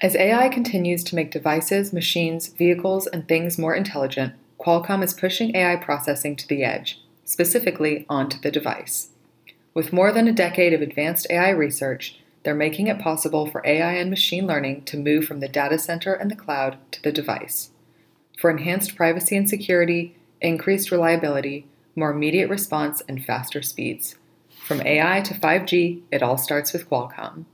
As AI continues to make devices, machines, vehicles, and things more intelligent, Qualcomm is pushing AI processing to the edge, specifically onto the device. With more than a decade of advanced AI research, they're making it possible for AI and machine learning to move from the data center and the cloud to the device. For enhanced privacy and security, increased reliability, more immediate response, and faster speeds. From AI to 5G, it all starts with Qualcomm.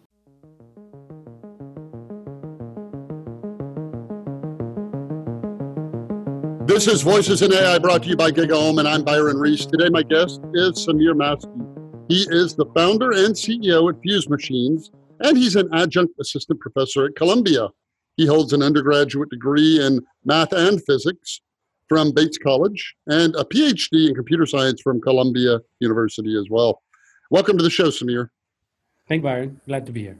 This is Voices in AI brought to you by GigaOM, and I'm Byron Reese. Today, my guest is Sameer Maskey. He is the founder and CEO at Fuse Machines, and he's an adjunct assistant professor at Columbia. He holds an undergraduate degree in math and physics from Bates College and a PhD in computer science from Columbia University as well. Welcome to the show, Sameer. Thank you, Byron. Glad to be here.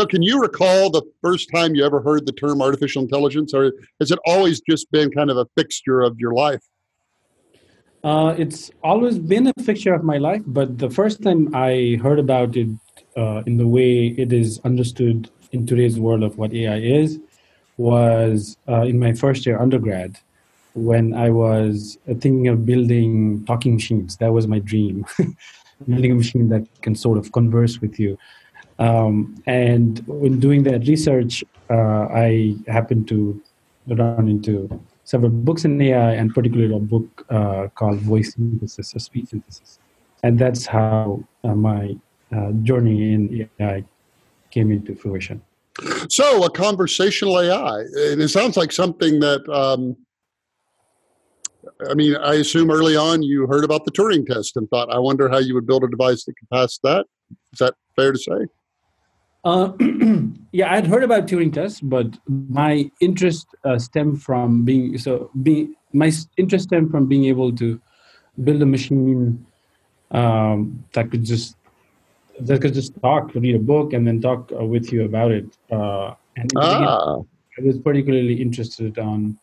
So, can you recall the first time you ever heard the term artificial intelligence, or has it always just been kind of a fixture of your life? Uh, it's always been a fixture of my life, but the first time I heard about it uh, in the way it is understood in today's world of what AI is was uh, in my first year undergrad when I was thinking of building talking machines. That was my dream. building a machine that can sort of converse with you. Um, and when doing that research, uh, I happened to run into several books in AI, and particularly a book uh, called Voice Synthesis or Speech Synthesis. And that's how uh, my uh, journey in AI came into fruition. So, a conversational AI, it sounds like something that, um, I mean, I assume early on you heard about the Turing test and thought, I wonder how you would build a device that could pass that. Is that fair to say? Uh, yeah, I'd heard about Turing tests, but my interest uh, stemmed from being so. Being my interest stemmed from being able to build a machine um, that could just that could just talk, read a book, and then talk uh, with you about it. Uh, and ah. I was particularly interested on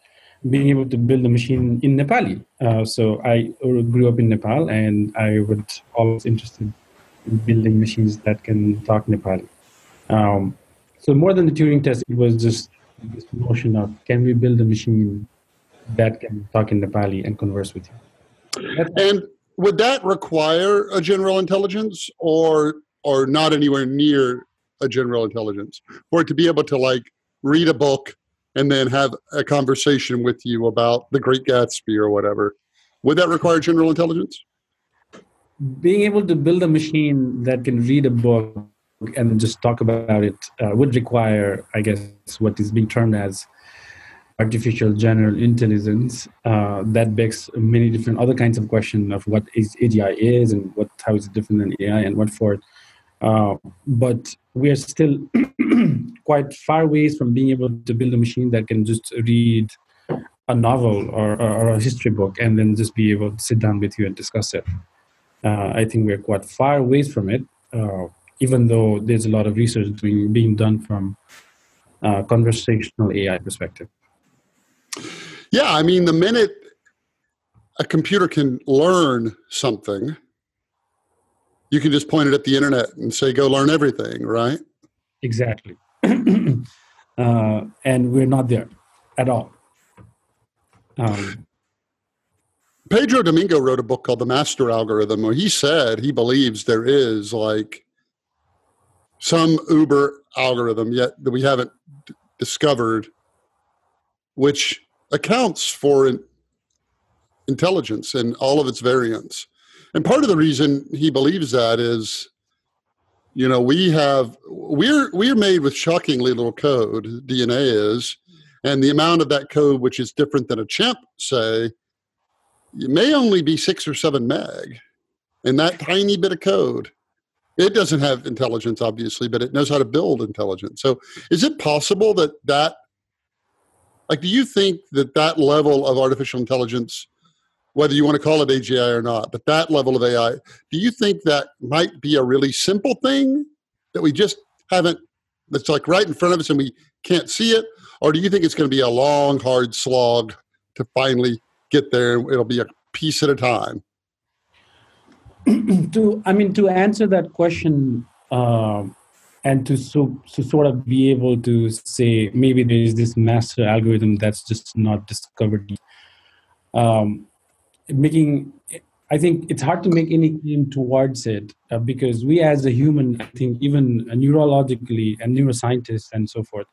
being able to build a machine in Nepali. Uh, so I grew up in Nepal, and I was always interested in building machines that can talk Nepali. Um, so more than the Turing test, it was just this notion of can we build a machine that can talk in Nepali and converse with you. That's and would that require a general intelligence or or not anywhere near a general intelligence? For it to be able to like read a book and then have a conversation with you about the great gatsby or whatever would that require general intelligence? Being able to build a machine that can read a book and just talk about it uh, would require, I guess, what is being termed as artificial general intelligence. Uh, that begs many different other kinds of questions of what is AGI is and what how is it different than AI and what for. Uh, but we are still quite far ways from being able to build a machine that can just read a novel or, or, a history book and then just be able to sit down with you and discuss it. Uh, I think we're quite far ways from it. Uh, even though there's a lot of research being, being done from a conversational AI perspective. Yeah, I mean, the minute a computer can learn something, you can just point it at the internet and say, go learn everything, right? Exactly. uh, and we're not there at all. Um, Pedro Domingos wrote a book called The Master Algorithm where he said he believes there is like some Uber algorithm yet that we haven't d- discovered, which accounts for in- intelligence and all of its variants. And part of the reason he believes that is, you know, we have we're we're made with shockingly little code. DNA is, and the amount of that code which is different than a chimp, say, may only be six or seven meg, and that tiny bit of code it doesn't have intelligence obviously but it knows how to build intelligence. So is it possible that that like do you think that that level of artificial intelligence whether you want to call it agi or not but that level of ai do you think that might be a really simple thing that we just haven't that's like right in front of us and we can't see it? Or do you think it's going to be a long hard slog to finally get there it'll be a piece at a time to I mean to answer that question uh, and to so to sort of be able to say maybe there is this master algorithm that's just not discovered um, making i think it's hard to make any claim towards it uh, because we as a human i think even neurologically and neuroscientists and so forth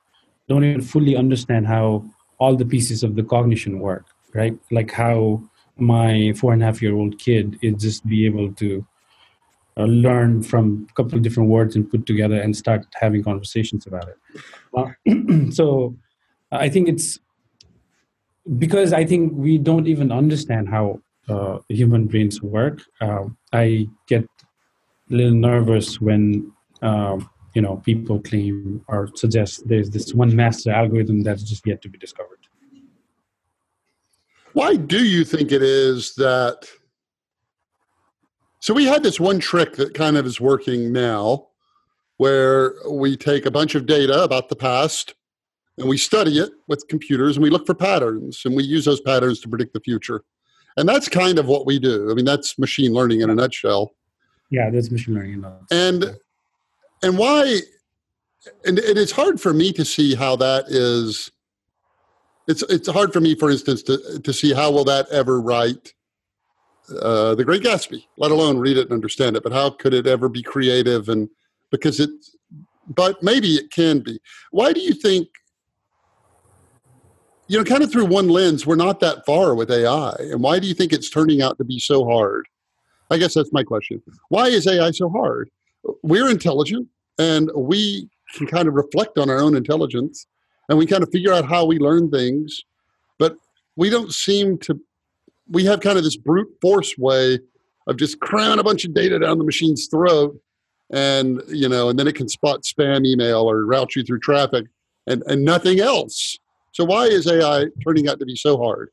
don't even fully understand how all the pieces of the cognition work right? Like how my four and a half year old kid is just be able to uh, learn from a couple of different words and put together and start having conversations about it. Uh, so I think it's because I think we don't even understand how uh, human brains work. Um, I get a little nervous when um, you know people claim or suggest there's this one master algorithm that's just yet to be discovered. Why do you think it is that? So we had this one trick that kind of is working now, where we take a bunch of data about the past and we study it with computers and we look for patterns and we use those patterns to predict the future. And that's kind of what we do. I mean, that's machine learning in a nutshell. Yeah, that's machine learning. And and why? And, and it's hard for me to see how that is. It's it's hard for me, for instance, to to see how will that ever write uh, the Great Gatsby, let alone read it and understand it. But how could it ever be creative? And because it, but maybe it can be. Why do you think? You know, kind of through one lens, we're not that far with AI. And why do you think it's turning out to be so hard? I guess that's my question. Why is AI so hard? We're intelligent and we can kind of reflect on our own intelligence and we kind of figure out how we learn things, but we don't seem to we have kind of this brute force way of just cramming a bunch of data down the machine's throat and you know and then it can spot spam email or route you through traffic and and nothing else. So why is ai turning out to be so hard?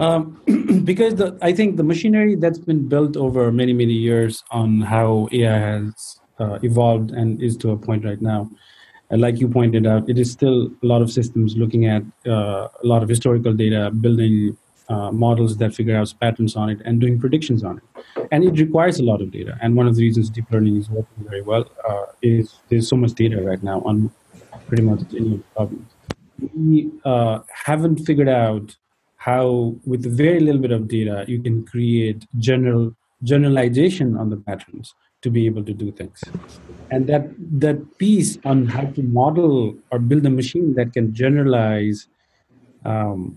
Um, because the, i think the machinery that's been built over many many years on how ai has uh, evolved and is to a point right now like you pointed out, it is still a lot of systems looking at uh, a lot of historical data, building uh, models that figure out patterns on it, and doing predictions on it. And it requires a lot of data. And one of the reasons deep learning is working very well uh, is there's so much data right now on pretty much any problem. We uh, haven't figured out how, with very little bit of data, you can create general generalization on the patterns to be able to do things and that that piece on how to model or build a machine that can generalize um,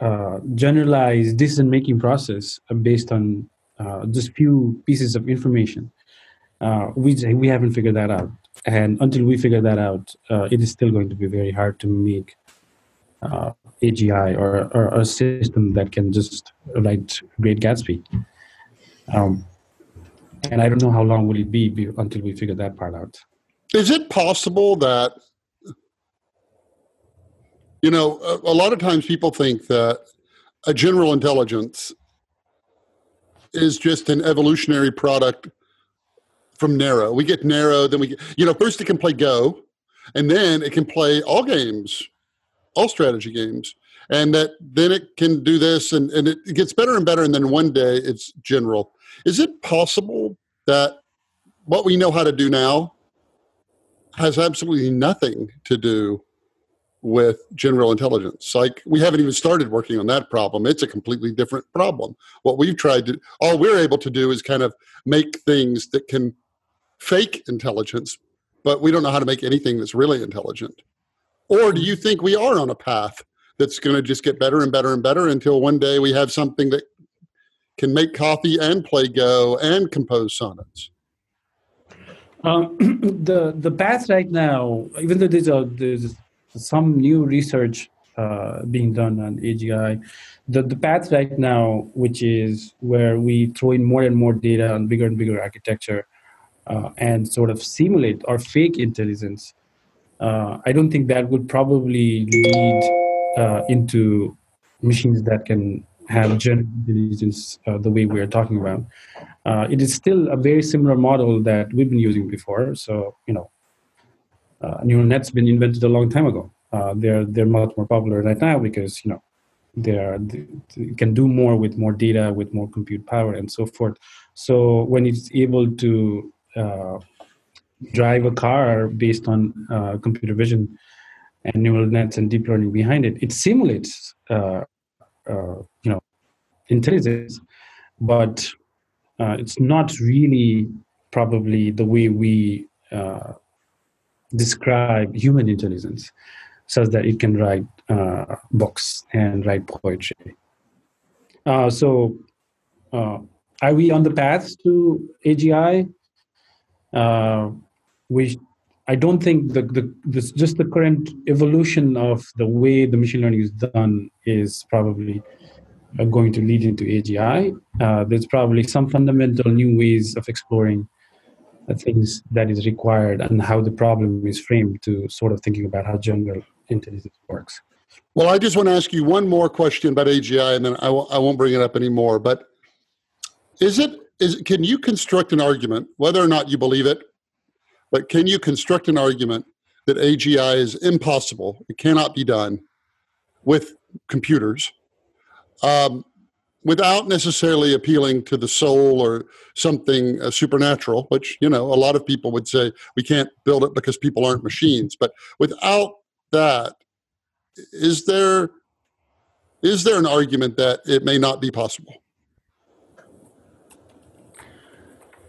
uh, generalize decision making process based on uh, just few pieces of information uh, we we haven't figured that out and until we figure that out uh, it is still going to be very hard to make uh, AGI or, or, a system that can just write Great Gatsby. Um, and I don't know how long will it be until we figure that part out. Is it possible that you know a, a lot of times people think that a general intelligence is just an evolutionary product from narrow. We get narrow, then we get, you know, first it can play Go, and then it can play all games, all strategy games. And that then it can do this and, and it gets better and better, and then one day it's general. Is it possible that what we know how to do now has absolutely nothing to do with general intelligence. Like we haven't even started working on that problem. It's a completely different problem. What we've tried to, all we're able to do is kind of make things that can fake intelligence, but we don't know how to make anything that's really intelligent. Or do you think we are on a path that's going to just get better and better and better until one day we have something that can make coffee and play Go and compose sonnets? Um, the the path right now, even though there's a, there's some new research uh, being done on AGI, the the path right now, which is where we throw in more and more data on bigger and bigger architecture, uh, and sort of simulate or fake intelligence. Uh, I don't think that would probably lead uh, into machines that can have general intelligence uh, the way we are talking about. Uh, it is still a very similar model that we've been using before. So, you know, uh, neural nets been invented a long time ago. Uh, they're they're much more popular right now because you know they are they, they can do more with more data, with more compute power, and so forth. So when it's able to uh, drive a car based on uh, computer vision and neural nets and deep learning behind it. It simulates, uh, uh, you know, intelligence, but uh, it's not really probably the way we uh, describe human intelligence, such that it can write uh, books and write poetry. Uh, so, uh, are we on the path to AGI? Uh, we, I don't think the, the this, just the current evolution of the way the machine learning is done is probably uh, going to lead into AGI. Uh, there's probably some fundamental new ways of exploring things that is required and how the problem is framed to sort of thinking about how general intelligence works. Well, I just want to ask you one more question about AGI, and then I w- I won't bring it up anymore. But is it is can you construct an argument, whether or not you believe it, but can you construct an argument that AGI is impossible? It cannot be done with computers um, without necessarily appealing to the soul or something uh, supernatural, which, you know, a lot of people would say we can't build it because people aren't machines. But without that, is there is there an argument that it may not be possible?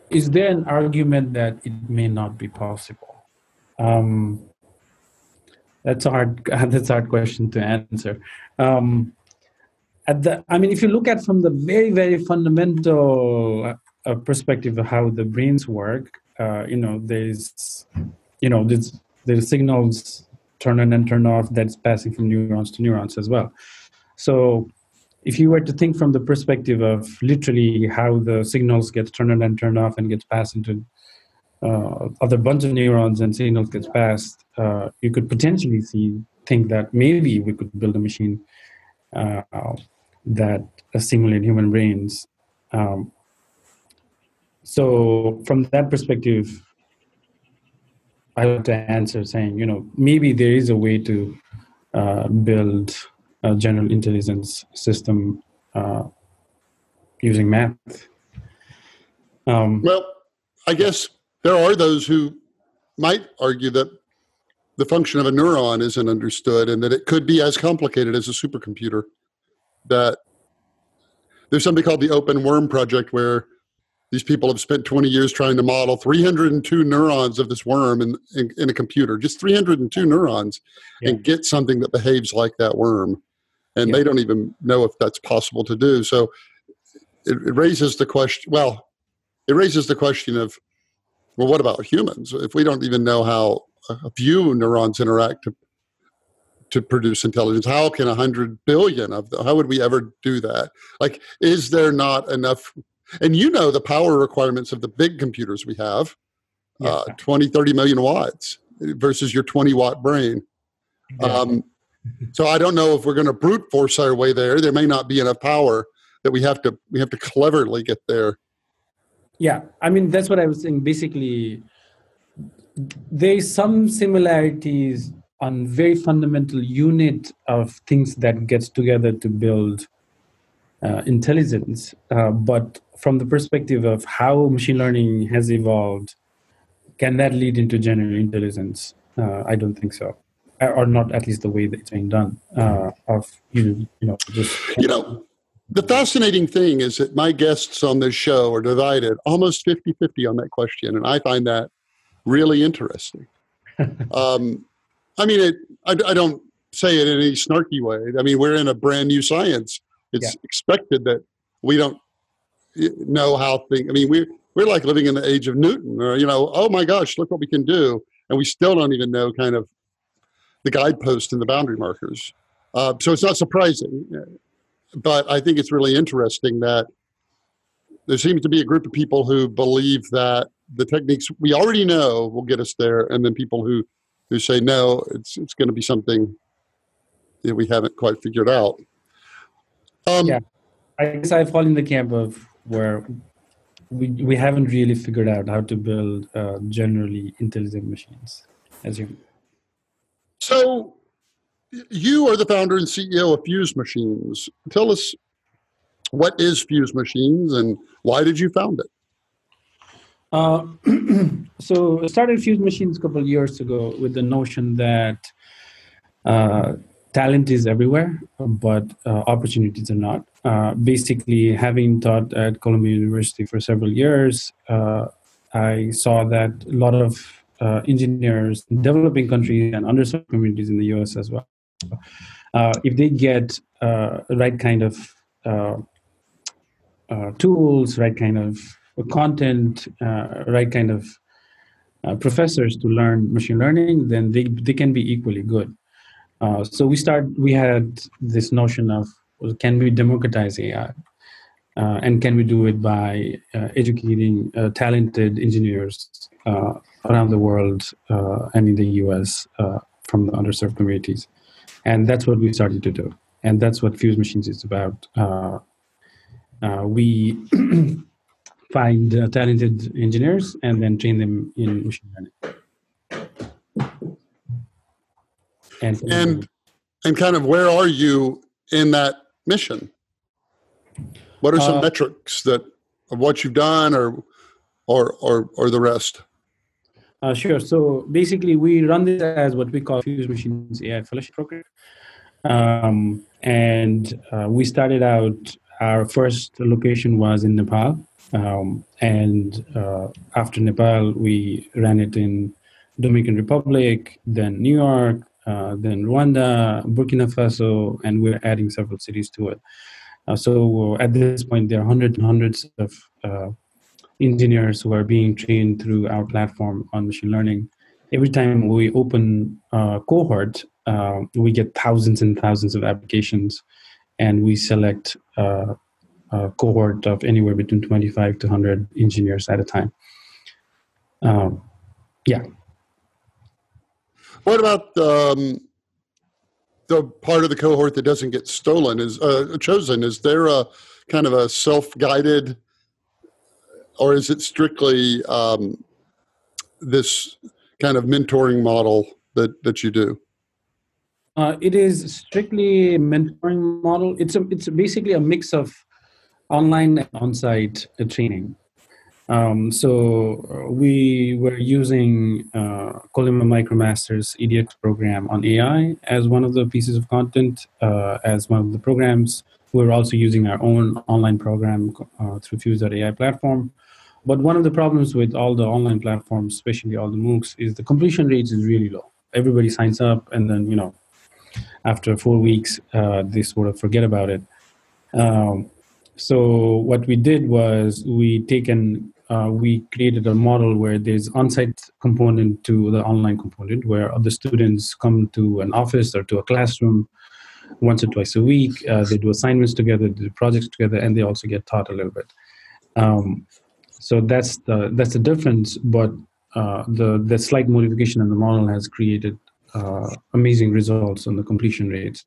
Is there an argument that it may not be possible? Um, that's a hard that's a hard question to answer. Um, at the i mean if you look at from the very very fundamental uh, perspective of how the brains work uh, you know there's you know there's there's signals turn on and turn off that's passing from neurons to neurons as well so if you were to think from the perspective of literally how the signals get turned on and turned off and gets passed into uh, other bunch of neurons and signals gets passed, uh, you could potentially see think that maybe we could build a machine uh, that simulate human brains. Um, so from that perspective, I would answer saying, you know, maybe there is a way to uh, build a general intelligence system uh, using math. Um, well, I guess there are those who might argue that the function of a neuron isn't understood and that it could be as complicated as a supercomputer that there's something called the Open Worm Project where these people have spent 20 years trying to model 302 neurons of this worm in, in, in a computer, just 302 neurons, yeah. and get something that behaves like that worm. And yeah. they don't even know if that's possible to do. So it, it raises the question well, it raises the question of, well, what about humans? If we don't even know how a few neurons interact to to produce intelligence how can a hundred billion of them how would we ever do that like is there not enough and you know the power requirements of the big computers we have yeah. uh, 20 30 million watts versus your 20 watt brain um, so i don't know if we're going to brute force our way there there may not be enough power that we have to we have to cleverly get there yeah i mean that's what i was saying basically there's some similarities on very fundamental unit of things that gets together to build uh, intelligence. Uh, but from the perspective of how machine learning has evolved, can that lead into general intelligence? Uh, I don't think so, or not at least the way that it's being done. Uh, of you, you know, just you know. The fascinating thing is that my guests on this show are divided almost 50 50 on that question, and I find that really interesting. um, I mean, it, I, I, don't say it in any snarky way. I mean, we're in a brand new science. It's yeah. expected that we don't know how things. I mean, we're we're like living in the age of Newton, or you know, oh my gosh, look what we can do, and we still don't even know kind of the guidepost and the boundary markers. Uh, so it's not surprising, but I think it's really interesting that there seems to be a group of people who believe that the techniques we already know will get us there, and then people who who say no, it's it's going to be something that we haven't quite figured out. Um, yeah, I guess I fall in the camp of where we we haven't really figured out how to build uh, generally intelligent machines as you. So, you are the founder and CEO of Fuse Machines. Tell us what is Fuse Machines and why did you found it? Uh, so I started Fuse Machines a couple years ago with the notion that uh, talent is everywhere, but uh, opportunities are not. Uh, basically, having taught at Columbia University for several years, uh, I saw that a lot of uh, engineers in developing countries and underserved communities in the US as well, if they get the right kind of tools, right kind of content, uh, right kind of uh, professors to learn machine learning, then they, they can be equally good. Uh, so we start. We had this notion of well, can we democratize AI, uh, and can we do it by uh, educating uh, talented engineers around the world and in the U.S. from the underserved communities, and that's what we started to do, and that's what Fuse Machines is about. we find uh, talented engineers and then train them in machine learning. And and, and kind of where are you in that mission? What are some uh, metrics that of what you've done, or or or or the rest? Uh, sure. So basically, we run this as what we call Fuse Machines AI Fellowship Program, um, and uh, we started out. Our first location was in Nepal, um, and uh, after Nepal, we ran it in Dominican Republic, then New York, uh, then Rwanda, Burkina Faso, and we're adding several cities to it. Uh, so at this point, there are hundreds and hundreds of uh, engineers who are being trained through our platform on machine learning. Every time we open a cohort, uh, we get thousands and thousands of applications, and we select a cohort of anywhere between 25 to 100 engineers at a time. Um, yeah. What about um, the part of the cohort that doesn't get stolen? Is uh, chosen? Is there a kind of a self-guided, or is it strictly um, this kind of mentoring model that that you do? Uh, it is strictly mentoring model. It's a it's basically a mix of online and on-site uh, training. Um, so uh, we were using uh, Columbia MicroMasters EDX program on AI as one of the pieces of content, uh, as one of the programs. We're also using our own online program uh, through Fuse.ai platform. But one of the problems with all the online platforms, especially all the MOOCs, is the completion rates is really low. Everybody signs up, and then you know, after four weeks, uh, they sort of forget about it. Um, so what we did was we taken uh, we created a model where there's on-site component to the online component where the students come to an office or to a classroom once or twice a week uh, they do assignments together they do projects together and they also get taught a little bit um, so that's the that's the difference but uh, the the slight modification in the model has created uh, amazing results on the completion rates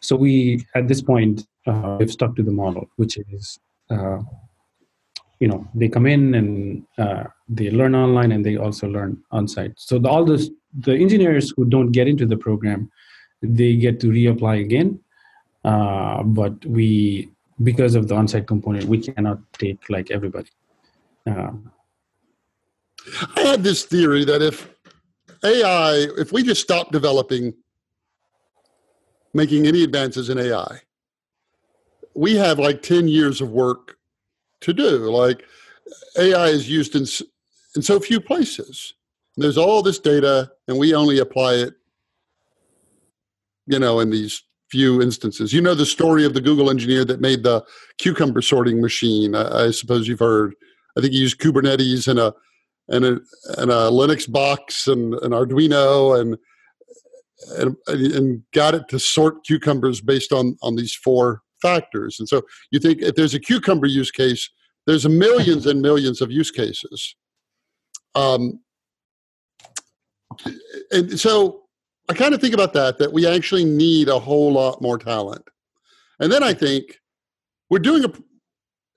so we at this point uh, we've stuck to the model, which is, uh, you know, they come in and uh, they learn online and they also learn on site. So the, all those the engineers who don't get into the program, they get to reapply again. Uh, but we, because of the on-site component, we cannot take like everybody. Uh, I had this theory that if AI, if we just stop developing, making any advances in AI, we have like 10 years of work to do. Like AI is used in, in so few places. There's all this data, and we only apply it, you know, in these few instances. You know the story of the Google engineer that made the cucumber sorting machine. I, I suppose you've heard. I think he used Kubernetes and a and a and a Linux box and an Arduino and and, and got it to sort cucumbers based on on these four factors. And so you think if there's a cucumber use case, there's millions and millions of use cases. Um, and so I kind of think about that, that we actually need a whole lot more talent. And then I think we're doing a,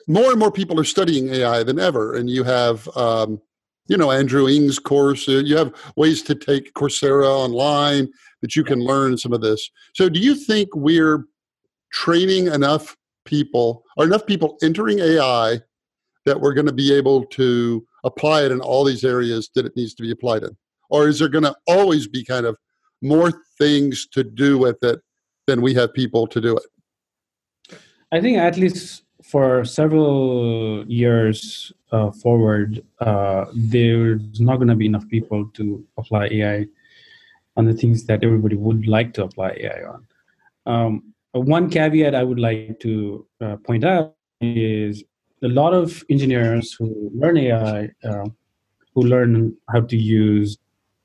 more and more people are studying AI than ever. And you have, um, you know, Andrew Ng's course, uh, you have ways to take Coursera online that you can learn some of this. So do you think we're training enough people or enough people entering AI that we're going to be able to apply it in all these areas that it needs to be applied in? Or is there going to always be kind of more things to do with it than we have people to do it? I think at least for several years uh, forward, uh, there's not going to be enough people to apply AI on the things that everybody would like to apply AI on. Um, one caveat I would like to uh, point out is a lot of engineers who learn AI, uh, who learn how to use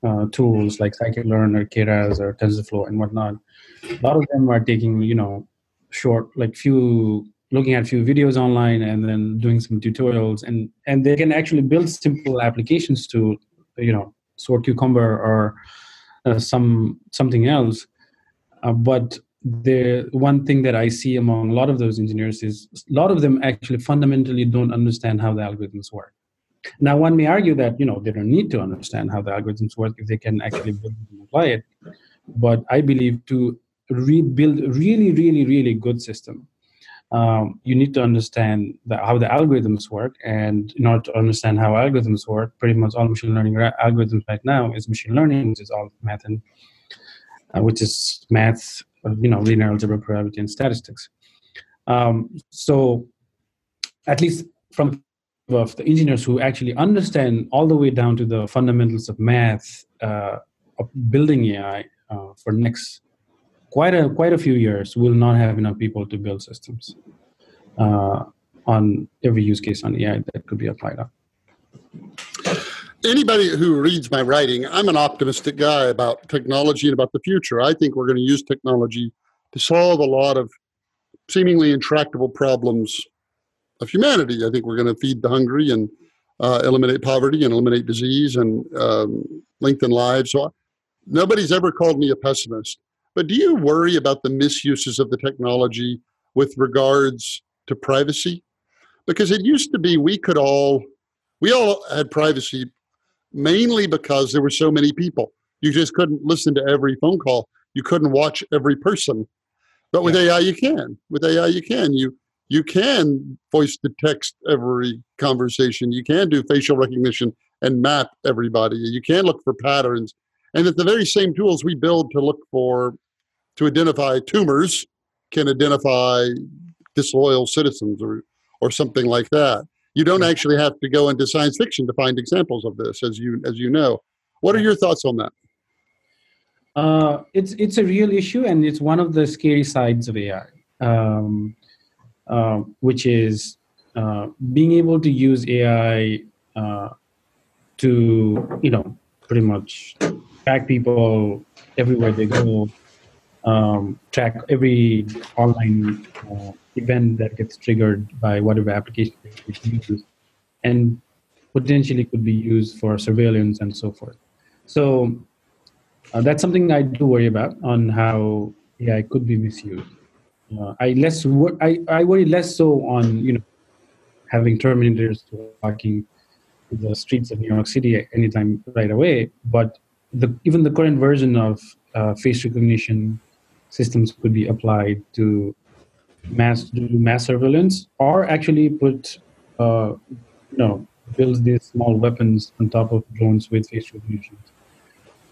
uh, tools like scikit-learn or Keras or TensorFlow and whatnot, a lot of them are taking, you know, short, like few, looking at few videos online and then doing some tutorials, and and they can actually build simple applications to, you know, sort cucumber or uh, some something else. Uh, but the one thing that I see among a lot of those engineers is a lot of them actually fundamentally don't understand how the algorithms work. Now, one may argue that you know they don't need to understand how the algorithms work if they can actually build and apply it. But I believe to rebuild really, really, really good system, um, you need to understand the, how the algorithms work. And in order to understand how algorithms work, pretty much all machine learning algorithms right now is machine learning, which is all math and uh, which is math you know linear algebra probability and statistics um, so at least from of the engineers who actually understand all the way down to the fundamentals of math uh, of building ai uh, for next quite a quite a few years will not have enough people to build systems uh, on every use case on ai that could be applied on anybody who reads my writing, I'm an optimistic guy about technology and about the future. I think we're going to use technology to solve a lot of seemingly intractable problems of humanity. I think we're going to feed the hungry and uh, eliminate poverty and eliminate disease and um, lengthen lives. So nobody's ever called me a pessimist. But do you worry about the misuses of the technology with regards to privacy? Because it used to be we could all we all had privacy mainly because there were so many people. You just couldn't listen to every phone call. You couldn't watch every person. But with yeah. AI, you can. With AI, you can. You you can voice to text every conversation. You can do facial recognition and map everybody. You can look for patterns. And that the very same tools we build to look for to identify tumors can identify disloyal citizens or or something like that. You don't actually have to go into science fiction to find examples of this, as you as you know. What are your thoughts on that? Uh, it's it's a real issue, and it's one of the scary sides of AI, um, uh, which is uh, being able to use AI uh, to you know pretty much track people everywhere they go, um, track every online uh, event that gets triggered by whatever application it's used, and potentially could be used for surveillance and so forth. So uh, that's something I do worry about on how AI could be misused. Uh, I less wor- I, I worry less so on you know having terminators walking the streets of New York City anytime right away, but the, even the current version of uh, face recognition systems could be applied to mass do mass surveillance or actually put uh, you know build these small weapons on top of drones with face recognition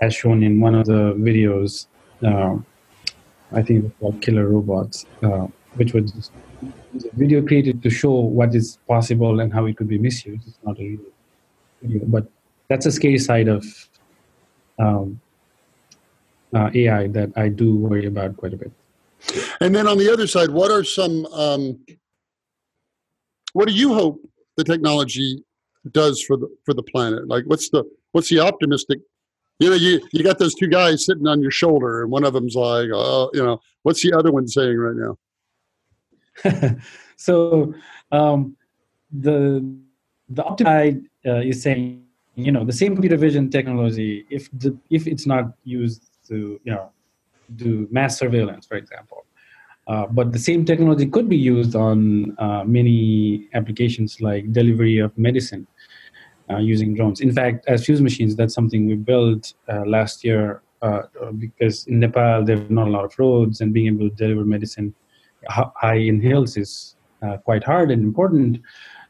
as shown in one of the videos uh, i think it's called killer robots uh, which was a video created to show what is possible and how it could be misused it's not a real video but that's a scary side of um, uh, ai that i do worry about quite a bit and then on the other side, what are some, um, what do you hope the technology does for the for the planet? Like, what's the what's the optimistic? You know, you you got those two guys sitting on your shoulder, and one of them's like, oh, you know, what's the other one saying right now? so, um, the the optimized uh, is saying, you know, the same computer vision technology, if the if it's not used to, you know, do mass surveillance, for example. Uh, but the same technology could be used on uh, many applications like delivery of medicine uh, using drones. In fact, as fuse machines, that's something we built uh, last year uh, because in Nepal there are not a lot of roads, and being able to deliver medicine high in hills is uh, quite hard and important.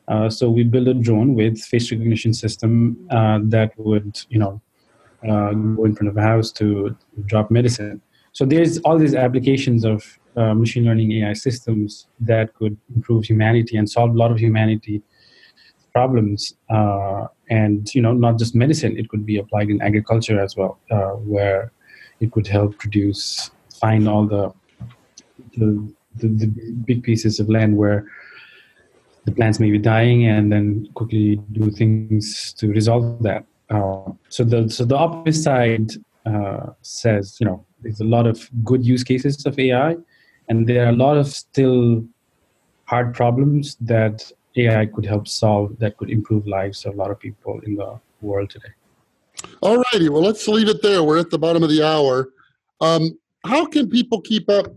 Uh, so we built a drone with face recognition system uh, that would, you know, go in front of a house to drop medicine. So there's all these applications of machine learning AI systems that could improve humanity and solve a lot of humanity problems. Uh, and you know, not just medicine; it could be applied in agriculture as well, uh, where it could help produce, find all the the, the, the big pieces of land where the plants may be dying, and then quickly do things to resolve that. Uh, so the so the opposite side uh, says, you know, there's a lot of good use cases of AI, and there are a lot of still hard problems that AI could help solve that could improve lives of a lot of people in the world today. All righty. Well, let's leave it there. We're at the bottom of the hour. Um, how can people keep up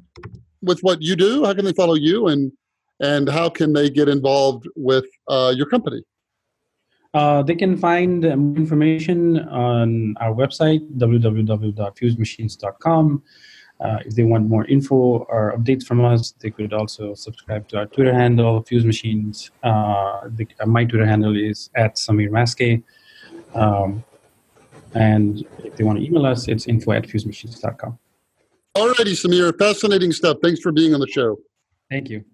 with what you do? How can they follow you, and and how can they get involved with uh, your company? Uh, they can find information on our website www.fusemachines.com. Uh, if they want more info or updates from us, they could also subscribe to our Twitter handle, Fuse Machines. Uh, the, uh, my Twitter handle is at Sameer Maskey. Um, and if they want to email us, it's info at fusemachines.com. Alrighty, Sameer. Fascinating stuff. Thanks for being on the show. Thank you.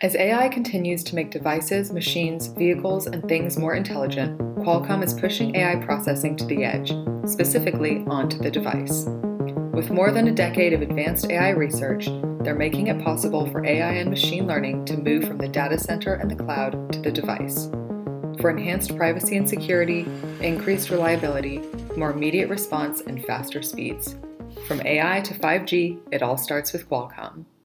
As AI continues to make devices, machines, vehicles, and things more intelligent, Qualcomm is pushing AI processing to the edge, specifically onto the device. With more than a decade of advanced AI research, they're making it possible for AI and machine learning to move from the data center and the cloud to the device. For enhanced privacy and security, increased reliability, more immediate response, and faster speeds. From AI to 5G, it all starts with Qualcomm.